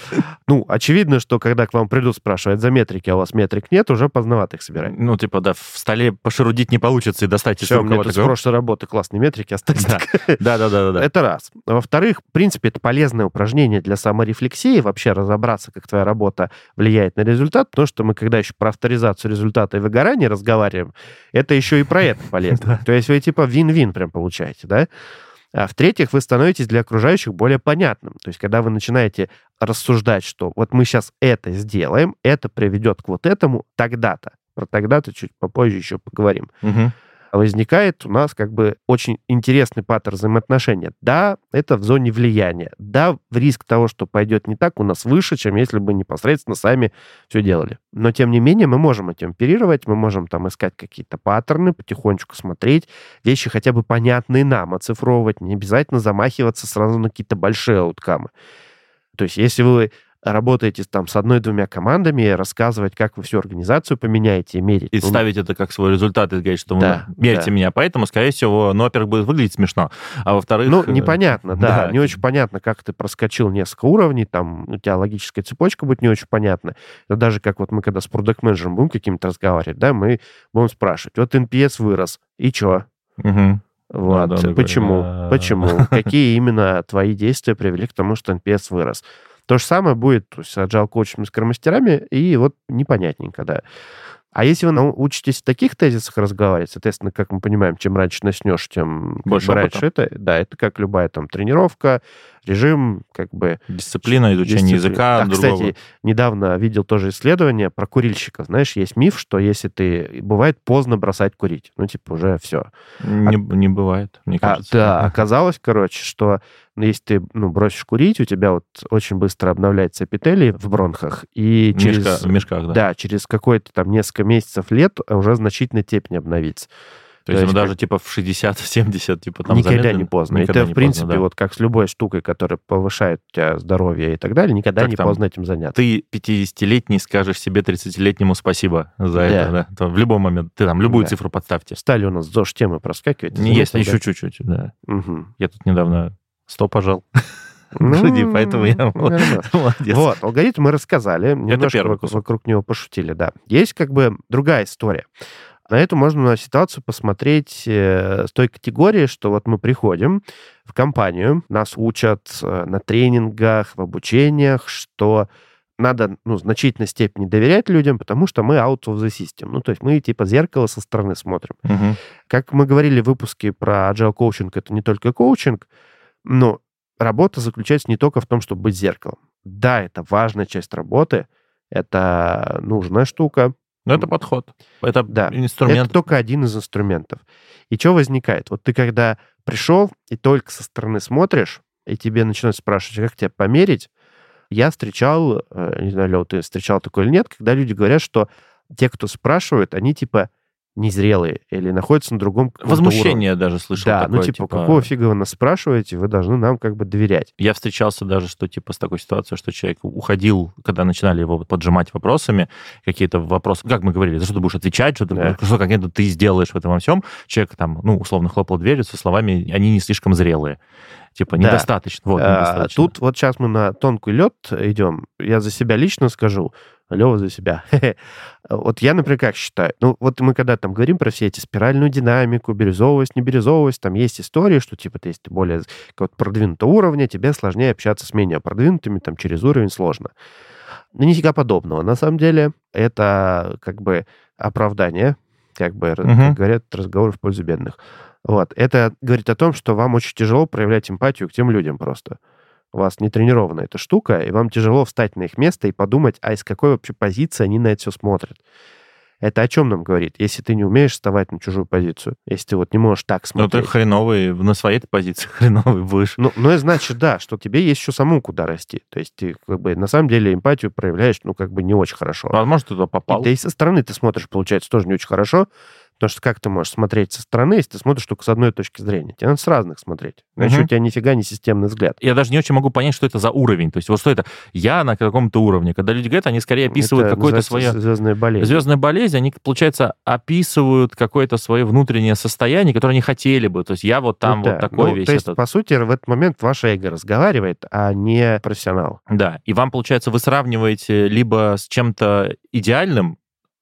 Ну, очевидно, что когда к вам придут спрашивать за метрики, а у вас метрик нет, уже поздновато их собирать. Ну, типа, да, в столе пошерудить не получится и достать из рукава тут с прошлой работы классные метрики остались. Да. Да, да, да, да. Это раз. Во-вторых, в принципе, это полезное упражнение для саморефлексии, вообще разобраться, как твоя работа влияет на результат, потому что мы, когда еще про авторизацию результата и выгорание разговариваем, это еще и про это полезно. То есть вы типа вин-вин прям получаете, да? А в-третьих, вы становитесь для окружающих более понятным. То есть, когда вы начинаете рассуждать, что вот мы сейчас это сделаем, это приведет к вот этому тогда-то. Про тогда-то чуть попозже еще поговорим Мгм. Возникает у нас как бы очень интересный паттерн взаимоотношения. Да, это в зоне влияния. Да, риск того, что пойдет не так, у нас выше, чем если бы непосредственно сами все делали. Но, тем не менее, мы можем этим оперировать, мы можем там искать какие-то паттерны, потихонечку смотреть, вещи хотя бы понятные нам, оцифровывать, не обязательно замахиваться сразу на какие-то большие ауткамы. То есть, если вы работаете там с одной-двумя командами, рассказывать, как вы всю организацию поменяете мерить. И ну, ставить это как свой результат и говорить, что Да, вы мерьте да. меня. Поэтому, скорее всего, ну, во-первых, будет выглядеть смешно, а во-вторых... Ну, э, непонятно, да, да, не очень понятно, как ты проскочил несколько уровней, там у тебя логическая цепочка будет не очень понятна. Это даже как вот мы когда с продакт-менеджером будем каким-то разговаривать, да, мы будем спрашивать, вот NPS вырос, и чё? мгм. Вот, да, да, почему? да. Почему? Какие именно твои действия привели к тому, что NPS вырос? То же самое будет то есть, с agile коучами, с и вот непонятненько, да. А если вы научитесь в таких тезисах разговаривать, соответственно, как мы понимаем, чем раньше начнешь, тем как Больше бы, опыта. раньше это, да, это как любая там тренировка, режим, как бы Дисциплина, изучение дисциплина. языка, А, другого. кстати, недавно видел тоже исследование про курильщиков. Знаешь, есть миф, что если ты... Бывает поздно бросать курить. Ну, типа, уже все. не, не бывает, мне А, кажется. да, оказалось, короче, что Но если ты ну, бросишь курить, у тебя вот очень быстро обновляется эпителий в бронхах, и через... мешка- в мешках, да. Да, через какое-то там несколько месяцев, лет уже значительно тепень обновится. То есть, То ну, есть даже типа в 60-70, типа там никогда замедлен- не поздно. Никогда это, не в принципе, поздно, да. вот как с любой штукой, которая повышает у тебя здоровье и так далее, никогда Как не там? поздно этим заняться. Ты 50-летний скажешь себе 30-летнему спасибо за Да. это, да? То в любой момент. Ты там любую Да. цифру подставьте. Стали у нас ЗОЖ темы проскакивать. Не заметил, еще чуть-чуть, да. Мгм. Я тут недавно 100 пожал. Ну, поэтому я молодец. Вот, алгоритм мы рассказали, немножко первый кусок. вокруг него пошутили, да. Есть как бы другая история. На эту можно на ситуацию посмотреть э, с той категории, что вот мы приходим в компанию, нас учат э, на тренингах, в обучениях, что надо ну, в значительной степени доверять людям, потому что мы out of the system. Ну, то есть мы типа зеркало со стороны смотрим. Мгм. Как мы говорили в выпуске про agile коучинг, это не только коучинг, но работа заключается не только в том, чтобы быть зеркалом. Да, это важная часть работы, это нужная штука, Ну, это подход. Это Да. инструмент. это только один из инструментов. И что возникает? Вот ты когда пришел и только со стороны смотришь, и тебе начинают спрашивать, как тебя померить, я встречал, э, не знаю, Лёва, ты встречал такое или нет, когда люди говорят, что те, кто спрашивают, они типа незрелые или находятся на другом каком-то уровне. Возмущение даже слышал Да, такое, ну типа, какого фига вы нас спрашиваете, вы должны нам как бы доверять. Я встречался даже, что типа с такой ситуацией, что человек уходил, когда начинали его поджимать вопросами, какие-то вопросы, как мы говорили, за что ты будешь отвечать, что, ты, Да. что конкретно ты сделаешь в этом во всем. Человек там, ну, условно хлопал дверью со словами, они не слишком зрелые. Типа, Да. недостаточно. Вот, А, недостаточно. Тут вот сейчас мы на тонкий лед идем. Я за себя лично скажу, Лева за себя. Вот я, например, как считаю, ну вот мы когда там говорим про все эти спиральную динамику, бирюзовость, не бирюзовость, там есть истории, что типа ты, если ты более какого-то продвинутого уровня, тебе сложнее общаться с менее продвинутыми, там через уровень сложно. Ну, нифига подобного. На самом деле это как бы оправдание, как бы, как говорят, разговор в пользу бедных. Вот. Это говорит о том, что вам очень тяжело проявлять эмпатию к тем людям просто. У вас не тренирована эта штука, и вам тяжело встать на их место и подумать, а из какой вообще позиции они на это все смотрят. Это о чем нам говорит? Если ты не умеешь вставать на чужую позицию, если ты вот не можешь так Ну, ты смотреть, хреновый, на своей позиции хреновый будешь. ну, ну, и значит, да, что тебе есть еще самому куда расти. То есть ты как бы на самом деле эмпатию проявляешь, ну, как бы не очень хорошо. Возможно, ты туда И, попал. да и со стороны ты смотришь, получается, тоже не очень хорошо, потому что как ты можешь смотреть со стороны, если ты смотришь только с одной точки зрения? Тебе надо с разных смотреть. Иначе Мгм. у тебя нифига не системный взгляд. Я даже не очень могу понять, что это за уровень. То есть вот что это? Я на каком-то уровне. Когда люди говорят, они скорее описывают какое-то свое... звездная болезнь. Звездная болезнь, они, получается, описывают какое-то свое внутреннее состояние, которое они хотели бы. То есть я вот там Ну вот да. такой Ну, весь То есть, этот. по сути, в этот момент ваше эго разговаривает, а не профессионал. Да, и вам, получается, вы сравниваете либо с чем-то идеальным,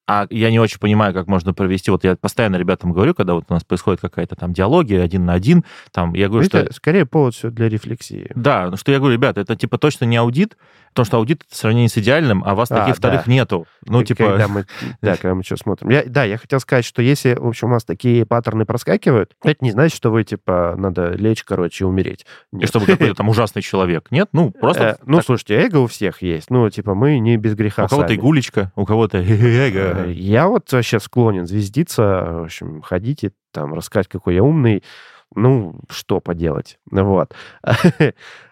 а я не очень понимаю, как можно провести. Вот я постоянно ребятам говорю, когда вот у нас происходит какая-то там диалогия один на один, там я говорю, Это что... скорее повод все для рефлексии. Да, ну что я говорю, ребята, это типа точно не аудит, потому что аудит в сравнении с идеальным, а у вас А, таких вторых да. нету. Ну, К- типа... Когда мы, да, когда мы что смотрим. Я, да, я хотел сказать, что если, в общем, у вас такие паттерны проскакивают, это не значит, что вы, типа, надо лечь, короче, и умереть. И Нет. чтобы какой-то там ужасный человек. Нет, ну, просто... Э, Ну, так, слушайте, эго у всех есть. Ну, типа, мы не без греха у кого-то игулечка, у кого-то Э, эго. Я вот вообще склонен звездиться, в общем, ходить и там рассказать, какой я умный. Ну, что поделать. Вот.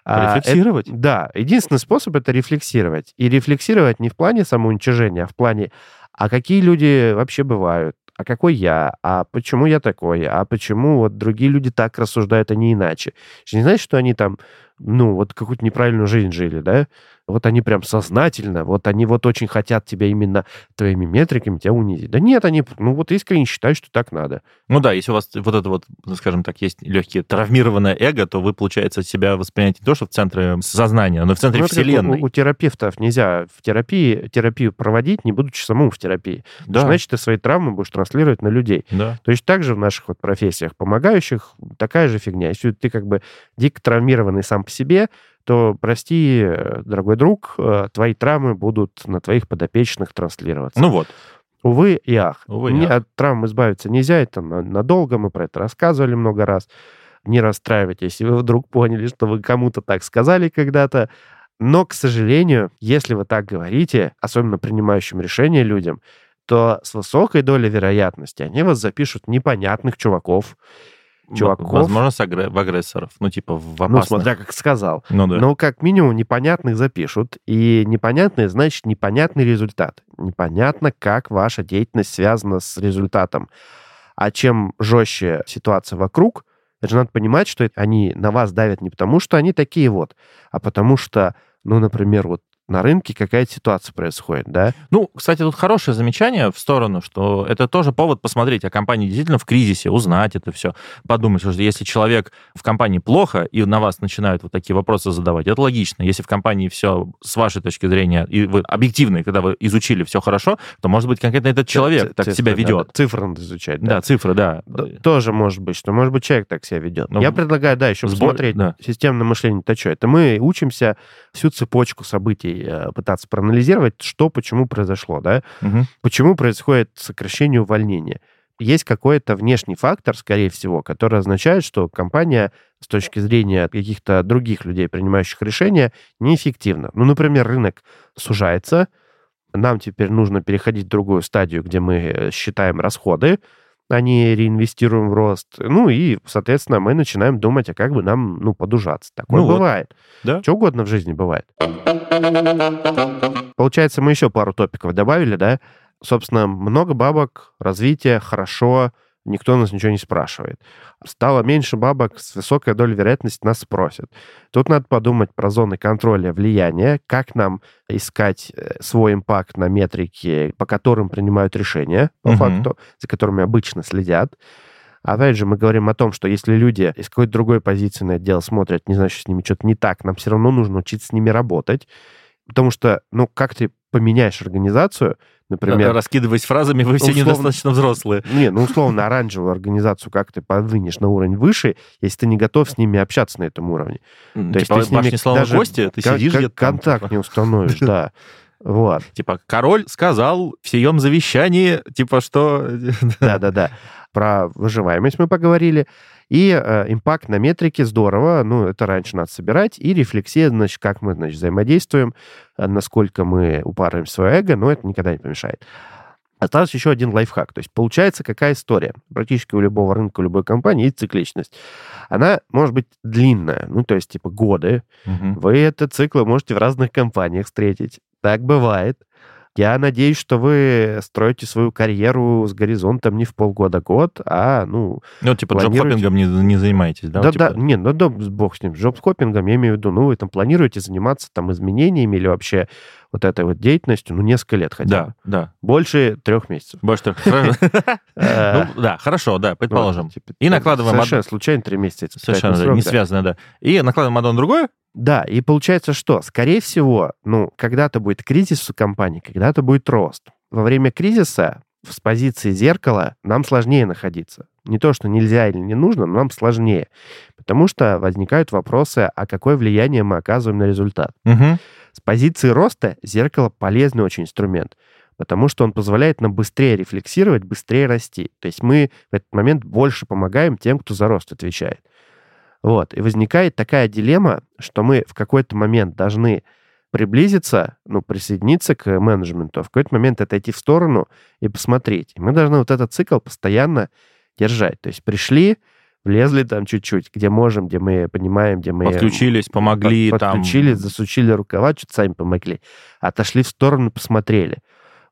А, Рефлексировать. это- Да, единственный способ это рефлексировать. И рефлексировать не в плане самоуничижения, а в плане, а какие люди вообще бывают, а какой я, а почему я такой, а почему вот другие люди так рассуждают, а не иначе. Это не значит, что они там, ну, вот какую-то неправильную жизнь жили, да? Вот они прям сознательно, вот они вот очень хотят тебя именно твоими метриками тебя унизить. Да нет, они, ну, вот искренне считают, что так надо. Ну да, если у вас вот это вот, ну, скажем так, есть легкие травмированное эго, то вы, получается, себя воспринимаете не то, что в центре сознания, но в центре Ну, вселенной. У, у терапевтов нельзя в терапии терапию проводить, не будучи самому в терапии. Да, Значит, ты свои травмы будешь транслировать на людей. да. То есть также в наших вот профессиях помогающих такая же фигня. Если ты как бы дико травмированный сам себе, то, прости, э, дорогой друг, э, твои травмы будут на твоих подопечных транслироваться. Ну вот. Увы и ах. Увы и Не- ах. От травм избавиться нельзя, это на- надолго, мы про это рассказывали много раз. Не расстраивайтесь, если вы вдруг поняли, что вы кому-то так сказали когда-то. Но, к сожалению, если вы так говорите, особенно принимающим решения людям, то с высокой долей вероятности они вас запишут непонятных чуваков, чуваков. Возможно, в агрессоров. Ну, типа, в опасных. Ну, смотря как сказал. Ну, да. Но как минимум непонятных запишут. И непонятное значит непонятный результат. Непонятно, как ваша деятельность связана с результатом. А чем жестче ситуация вокруг, это же надо понимать, что они на вас давят не потому, что они такие вот, а потому что, ну, например, вот на рынке какая-то ситуация происходит, да? Ну, кстати, тут хорошее замечание в сторону, что это тоже повод посмотреть, а компания действительно в кризисе, узнать это все, подумать, что если человек в компании плохо, и на вас начинают вот такие вопросы задавать, это логично. Если в компании все с вашей точки зрения, и вы объективны, когда вы изучили все хорошо, то, может быть, конкретно этот человек так себя ведет. Цифры надо изучать, да. Да, цифры, да. Тоже может быть, что, может быть, человек так себя ведет. Ну, Я предлагаю, да, еще сбор... посмотреть да. системное мышление. Это что? Это мы учимся всю цепочку событий Э, пытаться проанализировать, что, почему произошло, да? Угу. Почему происходит сокращение увольнения? Есть какой-то внешний фактор, скорее всего, который означает, что компания с точки зрения каких-то других людей, принимающих решения, неэффективна. Ну, например, рынок сужается, нам теперь нужно переходить в другую стадию, где мы э, считаем расходы, а не реинвестируем в рост. Ну и, соответственно, мы начинаем думать, а как бы нам, ну, подужаться. Такое ну бывает. Вот. Да? Что угодно в жизни бывает. Получается, мы еще пару топиков добавили, да? Собственно, много бабок, развитие, хорошо, никто нас ничего не спрашивает. Стало меньше бабок, с высокой долей вероятности нас спросят. Тут надо подумать про зоны контроля влияния, как нам искать э, свой импакт на метрики, по которым принимают решения, по угу. факту, за которыми обычно следят. Опять же, мы говорим о том, что если люди из какой-то другой позиции на это дело смотрят, не значит, с ними что-то не так, нам все равно нужно учиться с ними работать. Потому что, ну, как ты поменяешь организацию, например... Раскидываясь фразами, вы все условно, недостаточно взрослые. Не, ну, условно, оранжевую организацию как ты подвинешь на уровень выше, если ты не готов с ними общаться на этом уровне. То есть ты с ними даже гости, ты сидишь где-то контакт не установишь, да. Вот. Типа, король сказал в сием завещании, типа, что... Да-да-да. Про выживаемость мы поговорили. И э, импакт на метрике здорово, ну, это раньше надо собирать. И рефлексия, значит, как мы, значит, взаимодействуем, э, насколько мы упарываем свое эго, но это никогда не помешает. Остался еще один лайфхак. То есть получается какая история? Практически у любого рынка, у любой компании есть цикличность. Она может быть длинная, ну, то есть типа годы. Угу. Вы этот цикл можете в разных компаниях встретить. Так бывает. Я надеюсь, что вы строите свою карьеру с горизонтом не в полгода-год, а, ну... Ну, типа планируете... джоб-хоппингом не, не занимаетесь, да? Да, типа... да, не, ну да, бог с ним, джоб-хоппингом, я имею в виду, ну, вы там планируете заниматься там изменениями или вообще вот этой вот деятельностью, ну, несколько лет хотя да, бы. Да, Больше трех месяцев. Больше трех э, Ну, да, хорошо, да, предположим. Типа, и накладываем... Совершенно случайно три месяца. Совершенно не связано, да. И накладываем одно на другое, да, и получается что? Скорее всего, ну, когда-то будет кризис у компании, когда-то будет рост. Во время кризиса с позиции зеркала нам сложнее находиться. Не то, что нельзя или не нужно, но нам сложнее. Потому что возникают вопросы, а какое влияние мы оказываем на результат. Угу. С позиции роста зеркало полезный очень инструмент, потому что он позволяет нам быстрее рефлексировать, быстрее расти. То есть мы в этот момент больше помогаем тем, кто за рост отвечает. Вот. И возникает такая дилемма, что мы в какой-то момент должны приблизиться, ну, присоединиться к менеджменту, а в какой-то момент отойти в сторону и посмотреть. И мы должны вот этот цикл постоянно держать. То есть пришли, влезли там чуть-чуть, где можем, где мы понимаем, где мы... Подключились, помогли под, там. Подключились, засучили рукава, что-то сами помогли. Отошли в сторону, посмотрели.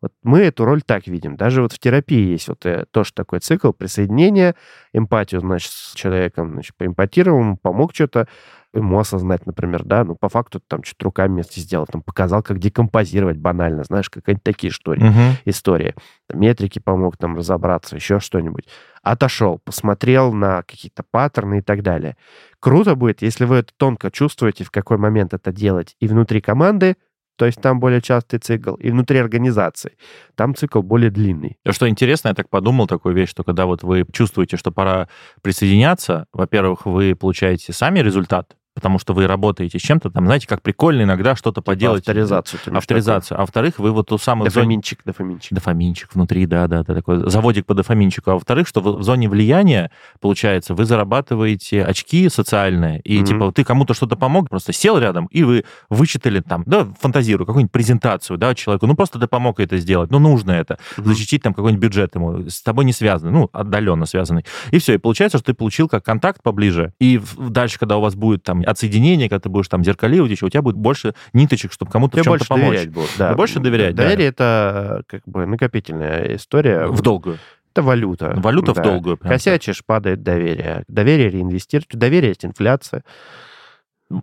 Вот мы эту роль так видим. Даже вот в терапии есть вот э, тоже такой цикл присоединения, эмпатию, значит, с человеком, значит, поэмпатировал, ему помог что-то, ему осознать, например, да, ну, по факту там что-то руками вместе сделал, там, показал, как декомпозировать банально, знаешь, какие-нибудь такие истории, угу. истории. Метрики помог там разобраться, еще что-нибудь. Отошел, посмотрел на какие-то паттерны и так далее. Круто будет, если вы это тонко чувствуете, в какой момент это делать и внутри команды, то есть там более частый цикл, и внутри организации там цикл более длинный. Что интересно, я так подумал такую вещь, что когда вот вы чувствуете, что пора присоединяться, во-первых, вы получаете сами результат, потому что вы работаете с чем-то, там, знаете, как прикольно иногда что-то Типа поделать. Авторизацию. ты Авторизацию. А во-вторых, вы вот ту такое? самую в зоне- Дофаминчик, дофаминчик. Дофаминчик внутри, да, да, да, такой заводик по дофаминчику. А во-вторых, что в зоне влияния, получается, вы зарабатываете очки социальные, и Мгм. типа ты кому-то что-то помог, просто сел рядом, и вы вычитали там, да, фантазирую, какую-нибудь презентацию, да, человеку, ну просто ты помог это сделать, ну нужно это, Мгм. защитить там какой-нибудь бюджет ему, с тобой не связанный, ну, отдаленно связанный. И все, и получается, что ты получил как контакт поближе, и дальше, когда у вас будет там отсоединение, когда ты будешь там зеркалировать еще, у тебя будет больше ниточек, чтобы кому-то в Тебе чем-то больше помочь. доверять будут. Да. Да, больше доверять, да. Доверие это как бы накопительная история. В долгую. Это валюта. Валюта в Да. долгую. прям. Косячишь, падает доверие. Доверие реинвестируешь. Доверие есть инфляция.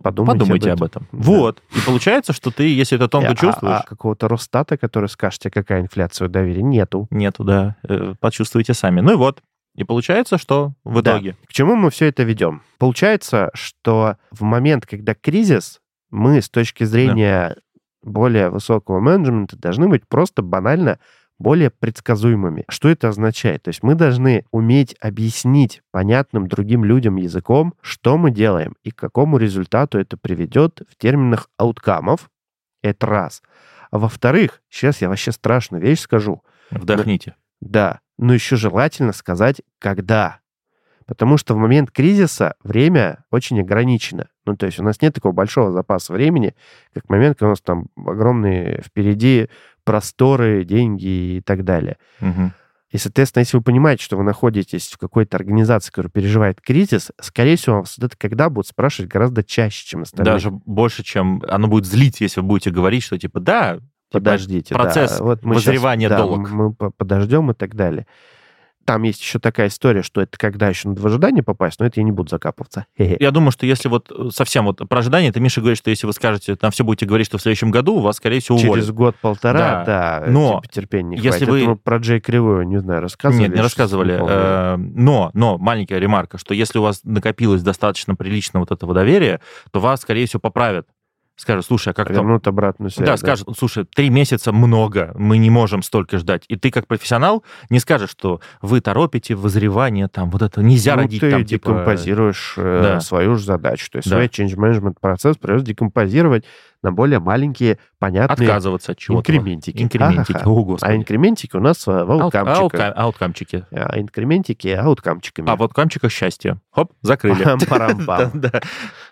Подумайте, Подумайте об об этом. этом. Вот. И получается, что ты, если это тонко А- чувствуешь, а какого-то Росстата, который скажет тебе, какая инфляция у доверия, нету. нету, да, э, почувствуйте сами. Ну и вот. И получается, что в Да. итоге... К чему мы все это ведем? Получается, что в момент, когда кризис, мы с точки зрения более высокого менеджмента должны быть просто банально более предсказуемыми. Что это означает? То есть мы должны уметь объяснить понятным другим людям языком, что мы делаем и к какому результату это приведет в терминах ауткамов. Это раз. А во-вторых, сейчас я вообще страшную вещь скажу. Вдохните. Да, но еще желательно сказать, когда. Потому что в момент кризиса время очень ограничено. Ну, то есть у нас нет такого большого запаса времени, как в момент, когда у нас там огромные впереди просторы, деньги и так далее. Мгм. И, соответственно, если вы понимаете, что вы находитесь в какой-то организации, которая переживает кризис, скорее всего, вас это когда будут спрашивать гораздо чаще, чем остальные. Даже больше, чем... Оно будет злить, если вы будете говорить, что типа, да, типа, Подождите, да. процесс вот мы вызревания щас- да, долг. Мы по- подождем и так далее. Там есть еще такая история, что это когда еще надо в ожидание попасть, но это я не буду закапываться. Я думаю, что если вот э, совсем вот про ожидание, это Миша говорит, что если вы скажете, там все будете говорить, что в следующем году, у вас, скорее всего, уволят. Через год-полтора, да, Но типа терпения не если хватит. вы- Это мы про Джей Кривую, не знаю, рассказывали? Нет, не рассказывали. помню. Э, Но, но, маленькая ремарка, что если у вас накопилось достаточно прилично вот этого доверия, то вас, скорее всего, поправят. Скажут, слушай, а как там... Вернут обратную связь. Да, скажут, слушай, три месяца много, мы не можем столько ждать. И ты, как профессионал, не скажешь, что вы торопите возревание, там, вот это нельзя ну, родить, ты там, типа... декомпозируешь э, Да. свою же задачу. То есть Да. свой change management процесс придется декомпозировать на более маленькие, понятные Отказываться от чего-то. инкрементики. Инкрементики, Ха-ха-ха. о, А господи. инкрементики у нас в Аут- ауткамчиках. аутка- Ауткамчики. А инкрементики ауткамчиками. А вот камчиках счастье. Хоп, закрыли. Да, да.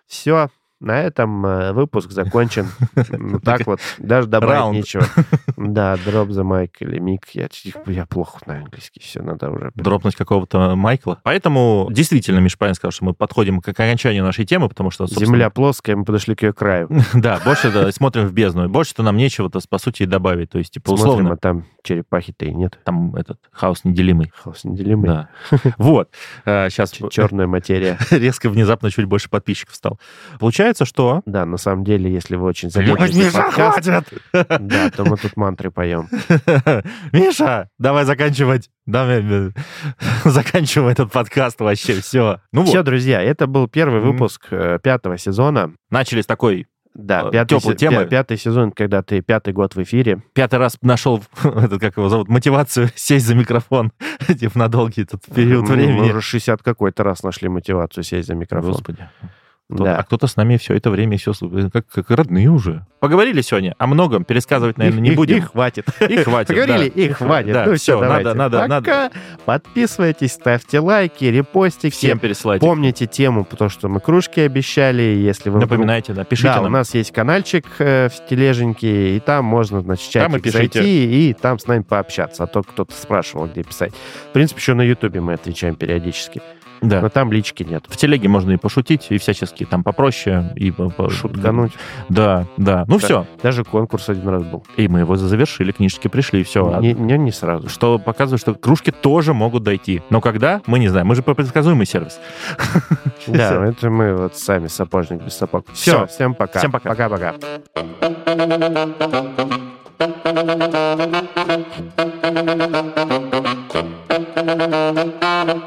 Все, на этом э, выпуск закончен. Ну, Так вот, даже добавить нечего. Да, drop the mic или мик. Я, плохо на английский. Все, надо уже... дропнуть какого-то Майкла. Поэтому действительно, Миша правильно сказал, что мы подходим к окончанию нашей темы, потому что, Земля плоская, мы подошли к ее краю. Да, больше смотрим в бездну. Больше-то нам нечего-то, по сути, и добавить. То есть, типа, Смотрим, условно, а там черепахи-то и нет. там этот хаос неделимый. Хаос неделимый. Да. Вот. Сейчас Черная материя. резко, внезапно чуть больше подписчиков стал. Получается, что... Да, на самом деле, если вы очень замедлите подкаст, да, то мы тут мантры поем. Миша, давай заканчивать. Давай, э, заканчиваем этот подкаст вообще. Все. Ну Все, вот, друзья, это был первый выпуск э, пятого сезона. начали с такой... Да, Э, пятый, тёплой се- темы. пя- пятый сезон, когда ты пятый год в эфире. Пятый раз нашел, этот, как его зовут, мотивацию сесть за микрофон типа, на долгий этот период Мы- времени. Мы уже 60 какой-то раз нашли мотивацию сесть за микрофон. Господи. Кто- Да. А кто-то с нами все это время все как, как родные уже. Поговорили сегодня о многом, пересказывать, наверное, не И- и- будем. И хватит. И хватит, Поговорили, да. и хватит. Да, ну все, давайте. надо, надо, надо. Пока. Подписывайтесь, ставьте лайки, репостики. Всем пересылайте. Помните тему, потому что мы кружки обещали. Если вы вдруг- Напоминайте, да, пишите Да, у нам. нас есть каналчик э, в тележеньке, и там можно, значит, чатик зайти и там с нами пообщаться. А то кто-то спрашивал, где писать. В принципе, еще на Ютубе мы отвечаем периодически. Да. Но там лички нет. В телеге можно и пошутить, и всячески там попроще. И Шуткануть. Да, да. Ну Да. все. Даже конкурс один раз был. И мы его завершили, книжки пришли, все. Не, не, не сразу. Что показывает, что кружки тоже могут дойти. Но когда, мы не знаем. Мы же предсказуемый сервис. Да, это мы вот сами сапожник без сапог. Все, всем пока. Всем пока. Пока-пока.